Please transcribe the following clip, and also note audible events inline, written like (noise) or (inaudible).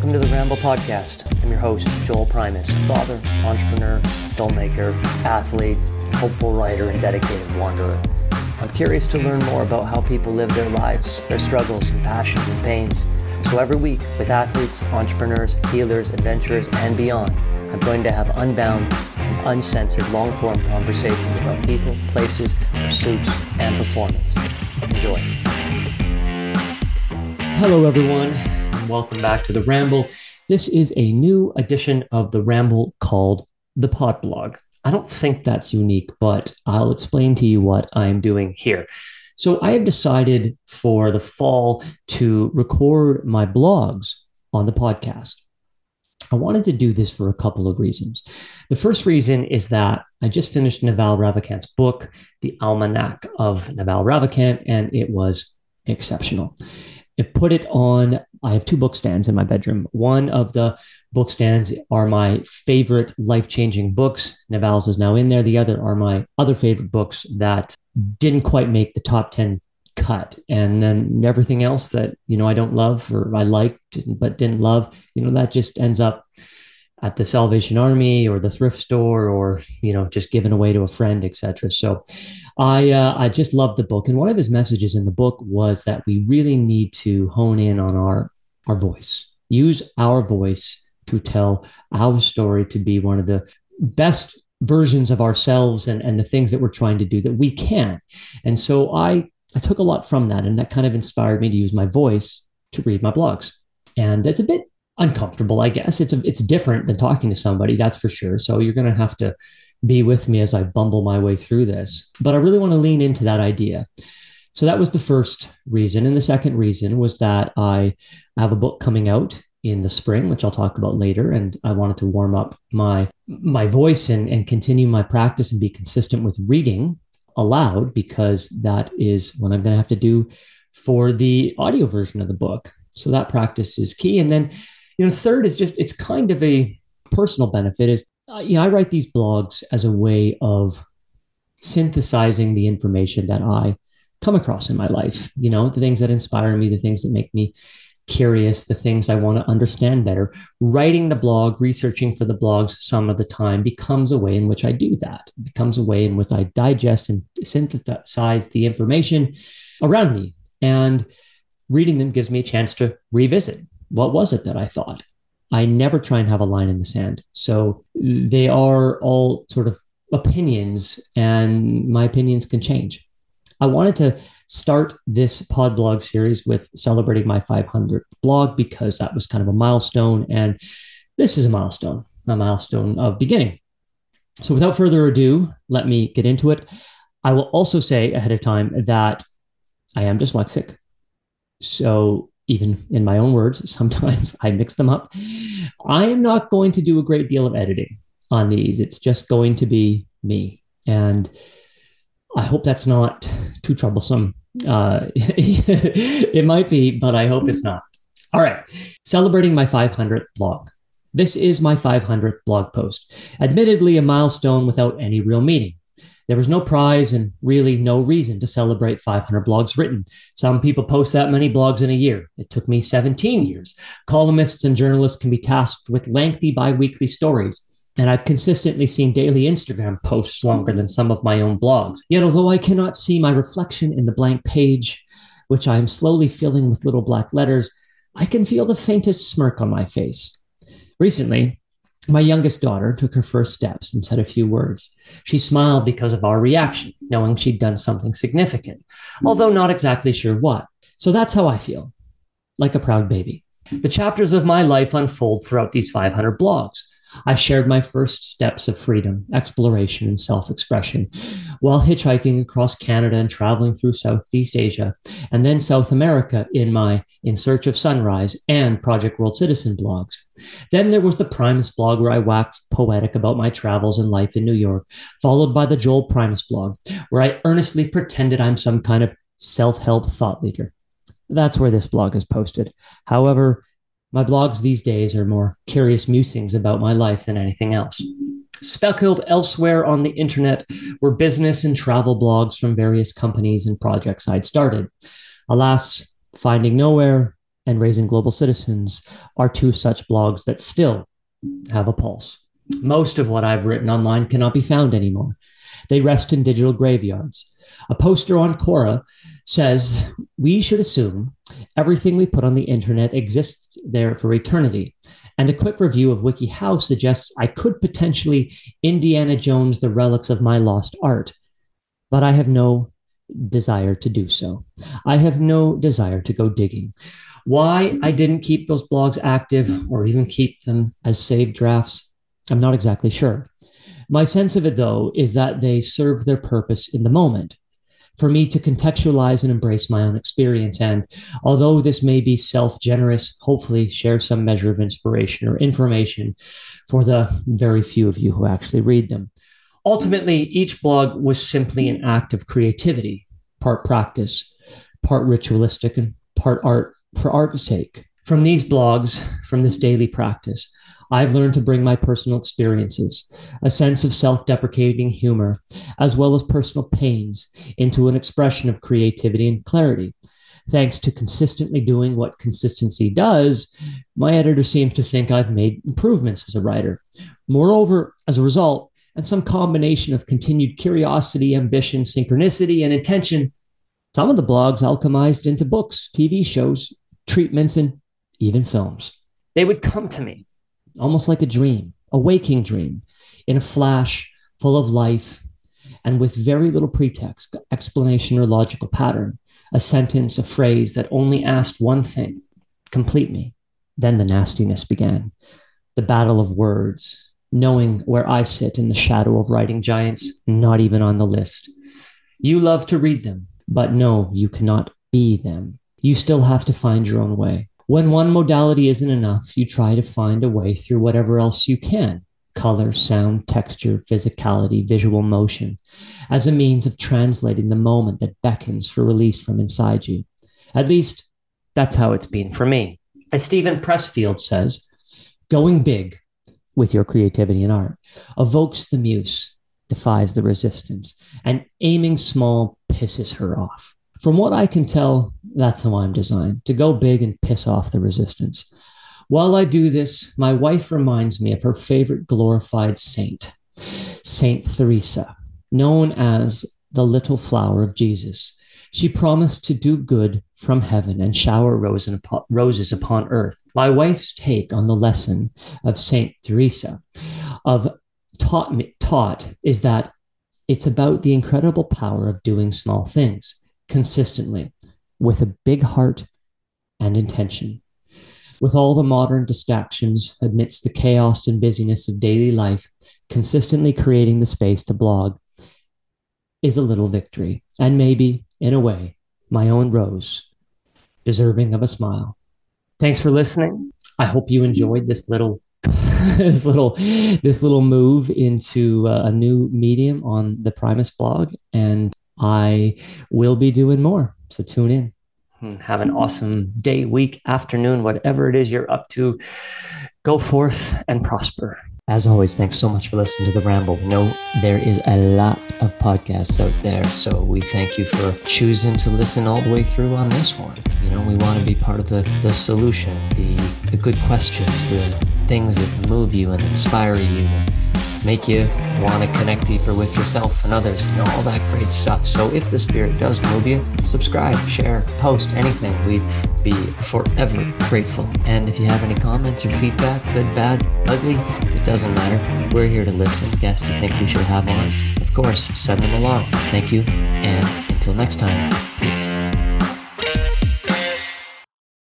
Welcome to the Ramble Podcast. I'm your host, Joel Primus, father, entrepreneur, filmmaker, athlete, hopeful writer, and dedicated wanderer. I'm curious to learn more about how people live their lives, their struggles and passions and pains. So every week, with athletes, entrepreneurs, healers, adventurers, and beyond, I'm going to have unbound and uncensored long form conversations about people, places, pursuits, and performance. Enjoy. Hello, everyone, welcome back to the Ramble. This is a new edition of the Ramble called the Pod Blog. I don't think that's unique, but I'll explain to you what I'm doing here. So, I have decided for the fall to record my blogs on the podcast. I wanted to do this for a couple of reasons. The first reason is that I just finished Naval Ravikant's book, The Almanac of Naval Ravikant, and it was exceptional. It put it on. I have two book stands in my bedroom. One of the book stands are my favorite life changing books. Naval's is now in there. The other are my other favorite books that didn't quite make the top 10 cut. And then everything else that, you know, I don't love or I liked but didn't love, you know, that just ends up at the Salvation Army or the thrift store or you know just given away to a friend, etc. So I uh, I just love the book, and one of his messages in the book was that we really need to hone in on our our voice, use our voice to tell our story to be one of the best versions of ourselves and, and the things that we're trying to do that we can. And so I I took a lot from that, and that kind of inspired me to use my voice to read my blogs. And it's a bit uncomfortable, I guess. It's a, it's different than talking to somebody, that's for sure. So you're going to have to be with me as I bumble my way through this. But I really want to lean into that idea. So that was the first reason. And the second reason was that I have a book coming out in the spring, which I'll talk about later. And I wanted to warm up my my voice and, and continue my practice and be consistent with reading aloud because that is what I'm going to have to do for the audio version of the book. So that practice is key. And then you know, third is just it's kind of a personal benefit. Is uh, you know I write these blogs as a way of synthesizing the information that I come across in my life. You know, the things that inspire me, the things that make me curious, the things I want to understand better. Writing the blog, researching for the blogs some of the time becomes a way in which I do that. It becomes a way in which I digest and synthesize the information around me. And reading them gives me a chance to revisit what was it that I thought? I never try and have a line in the sand. So they are all sort of opinions, and my opinions can change. I wanted to start this pod blog series with celebrating my 500th blog because that was kind of a milestone. And this is a milestone, a milestone of beginning. So without further ado, let me get into it. I will also say ahead of time that I am dyslexic. So even in my own words, (laughs) sometimes I mix them up. I am not going to do a great deal of editing on these. It's just going to be me. And I hope that's not too troublesome. Uh, (laughs) it might be, but I hope it's not. All right. Celebrating my 500th blog. This is my 500th blog post. Admittedly, a milestone without any real meaning. There was no prize and really no reason to celebrate 500 blogs written. Some people post that many blogs in a year. It took me 17 years. Columnists and journalists can be tasked with lengthy bi weekly stories. And I've consistently seen daily Instagram posts longer than some of my own blogs. Yet, although I cannot see my reflection in the blank page, which I am slowly filling with little black letters, I can feel the faintest smirk on my face. Recently, my youngest daughter took her first steps and said a few words. She smiled because of our reaction, knowing she'd done something significant, although not exactly sure what. So that's how I feel, like a proud baby. The chapters of my life unfold throughout these 500 blogs. I shared my first steps of freedom, exploration, and self expression while hitchhiking across Canada and traveling through Southeast Asia and then South America in my In Search of Sunrise and Project World Citizen blogs. Then there was the Primus blog where I waxed poetic about my travels and life in New York, followed by the Joel Primus blog where I earnestly pretended I'm some kind of self help thought leader. That's where this blog is posted. However, my blogs these days are more curious musings about my life than anything else. Speckled elsewhere on the internet were business and travel blogs from various companies and projects I'd started. Alas, finding nowhere, and Raising Global Citizens are two such blogs that still have a pulse. Most of what I've written online cannot be found anymore. They rest in digital graveyards. A poster on Quora says we should assume everything we put on the internet exists there for eternity. And a quick review of WikiHow suggests I could potentially Indiana Jones the relics of my lost art. But I have no desire to do so. I have no desire to go digging. Why I didn't keep those blogs active or even keep them as saved drafts, I'm not exactly sure. My sense of it, though, is that they serve their purpose in the moment for me to contextualize and embrace my own experience. And although this may be self generous, hopefully share some measure of inspiration or information for the very few of you who actually read them. Ultimately, each blog was simply an act of creativity, part practice, part ritualistic, and part art for art's sake. From these blogs, from this daily practice, I've learned to bring my personal experiences, a sense of self deprecating humor, as well as personal pains into an expression of creativity and clarity. Thanks to consistently doing what consistency does, my editor seems to think I've made improvements as a writer. Moreover, as a result, and some combination of continued curiosity, ambition, synchronicity, and intention, some of the blogs alchemized into books, TV shows, treatments, and even films. They would come to me almost like a dream, a waking dream, in a flash, full of life, and with very little pretext, explanation, or logical pattern, a sentence, a phrase that only asked one thing complete me. Then the nastiness began. The battle of words, knowing where I sit in the shadow of writing giants, not even on the list. You love to read them, but no, you cannot be them. You still have to find your own way. When one modality isn't enough, you try to find a way through whatever else you can color, sound, texture, physicality, visual motion as a means of translating the moment that beckons for release from inside you. At least, that's how it's been for me. As Steven Pressfield says, going big with your creativity and art evokes the muse, defies the resistance, and aiming small pisses her off. From what I can tell, that's how I'm designed to go big and piss off the resistance. While I do this, my wife reminds me of her favorite glorified saint, Saint Theresa, known as the little flower of Jesus. She promised to do good from heaven and shower roses upon earth. My wife's take on the lesson of Saint Theresa of taught taught is that it's about the incredible power of doing small things consistently with a big heart and intention. With all the modern distractions amidst the chaos and busyness of daily life, consistently creating the space to blog is a little victory, and maybe, in a way, my own rose, deserving of a smile. Thanks for listening. I hope you enjoyed this little (laughs) this little this little move into uh, a new medium on the Primus blog and I will be doing more. So tune in. Hmm, have an awesome day, week, afternoon, whatever it is you're up to. Go forth and prosper. As always, thanks so much for listening to The Ramble. We know there is a lot of podcasts out there, so we thank you for choosing to listen all the way through on this one. You know, we want to be part of the, the solution, the, the good questions, the things that move you and inspire you make you want to connect deeper with yourself and others and all that great stuff. So if the spirit does move you, subscribe, share, post, anything. We'd be forever grateful. And if you have any comments or feedback, good, bad, ugly, it doesn't matter. We're here to listen. Guests you think we should have on, of course, send them along. Thank you. And until next time, peace.